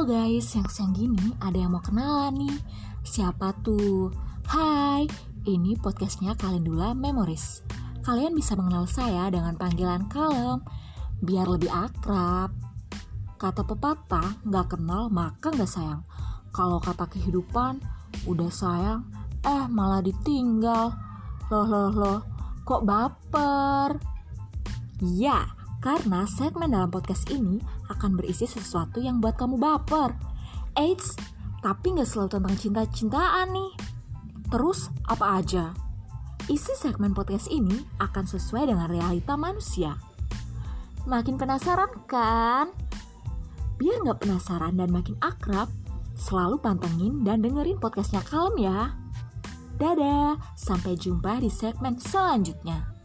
Halo guys, siang-siang gini ada yang mau kenalan nih. Siapa tuh? Hai, ini podcastnya Kalendula Memories. Kalian bisa mengenal saya dengan panggilan Kalem. Biar lebih akrab. Kata pepatah, nggak kenal maka nggak sayang. Kalau kata kehidupan, udah sayang Eh malah ditinggal. Loh loh loh, kok baper? Ya, karena segmen dalam podcast ini akan berisi sesuatu yang buat kamu baper. Eits, tapi nggak selalu tentang cinta-cintaan nih. Terus apa aja? Isi segmen podcast ini akan sesuai dengan realita manusia. Makin penasaran kan? Biar nggak penasaran dan makin akrab, selalu pantengin dan dengerin podcastnya Kalem ya. Dadah, sampai jumpa di segmen selanjutnya.